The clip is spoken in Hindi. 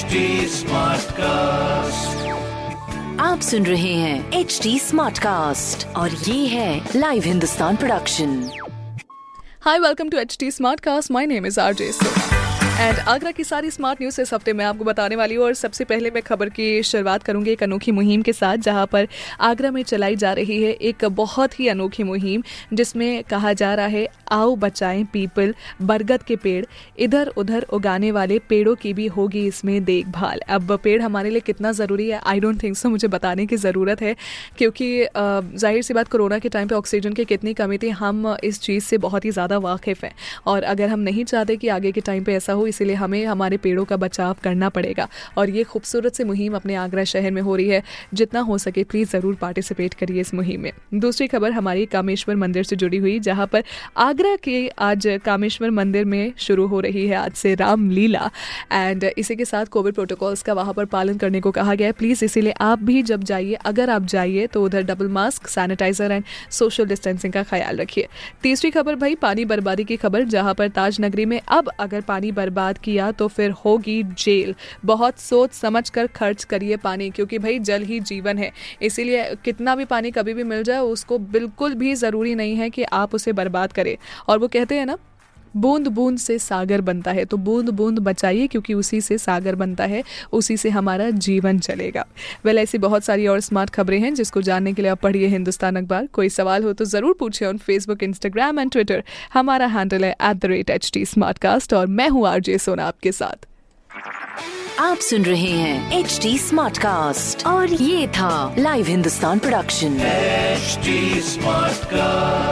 HD कास्ट आप सुन रहे हैं एच डी स्मार्ट कास्ट और ये है live Hindustan production hi welcome to H D Smartcast my name is R J and Agra की सारी स्मार्ट न्यूज़ इस हफ़्ते मैं आपको बताने वाली हूँ और सबसे पहले मैं खबर की शुरुआत करूँगी एक अनोखी मुहिम के साथ, जहाँ पर आगरा में चलाई जा रही है एक बहुत ही अनोखी मुहिम, जिसमें कहा जा रहा है, आओ बचाएँ पीपल, बरगद के पेड़ इधर उधर उगाने वाले पेड़ों की भी होगी इसमें देखभाल। अब पेड़ हमारे लिए कितना ज़रूरी है आई डोंट थिंक सो मुझे बताने की ज़रूरत है, क्योंकि ज़ाहिर सी बात कोरोना के टाइम पे ऑक्सीजन की कितनी कमी थी, हम इस चीज़ से बहुत ही ज़्यादा वाकिफ़ हैं। और अगर हम नहीं चाहते कि आगे के टाइम पे ऐसा हो इसीलिए हमें हमारे पेड़ों का बचाव करना पड़ेगा। और ये खूबसूरत सी मुहिम अपने आगरा शहर में हो रही है। जितना हो सके प्लीज़ ज़रूर पार्टिसिपेट करिए इस मुहिम में। दूसरी खबर हमारी कामेश्वर मंदिर से जुड़ी हुई, जहाँ पर आगरा के आज कामेश्वर मंदिर में शुरू हो रही है आज से रामलीला। एंड इसी के साथ कोविड प्रोटोकॉल्स का वहाँ पर पालन करने को कहा गया है। प्लीज़ इसीलिए आप भी जब जाइए, अगर आप जाइए तो उधर double mask sanitiser and social distancing का ख्याल रखिए। तीसरी खबर भाई, पानी बर्बादी की खबर, जहाँ पर ताज नगरी में अब अगर पानी बर्बाद किया तो फिर होगी जेल। बहुत सोच समझ कर खर्च करिए पानी, क्योंकि भाई जल ही जीवन है। इसीलिए कितना भी पानी कभी भी मिल जाए, उसको बिल्कुल भी ज़रूरी नहीं है कि आप उसे बर्बाद करें। और वो कहते हैं ना बूंद बूंद से सागर बनता है। तो बूंद बूंद बचाइए क्योंकि उसी से सागर बनता है उसी से हमारा जीवन चलेगा। वेल ऐसी बहुत सारी और स्मार्ट खबरें हैं जिसको जानने के लिए आप पढ़िए हिंदुस्तान अखबार। कोई सवाल हो तो ज़रूर पूछिए on Facebook Instagram and Twitter हमारा हैंडल है at the rate H T और मैं हूँ आरजे सोना आपके साथ। आप सुन रहे हैं एच डी स्मार्ट कास्ट और ये था live Hindustan production HD Smartcast.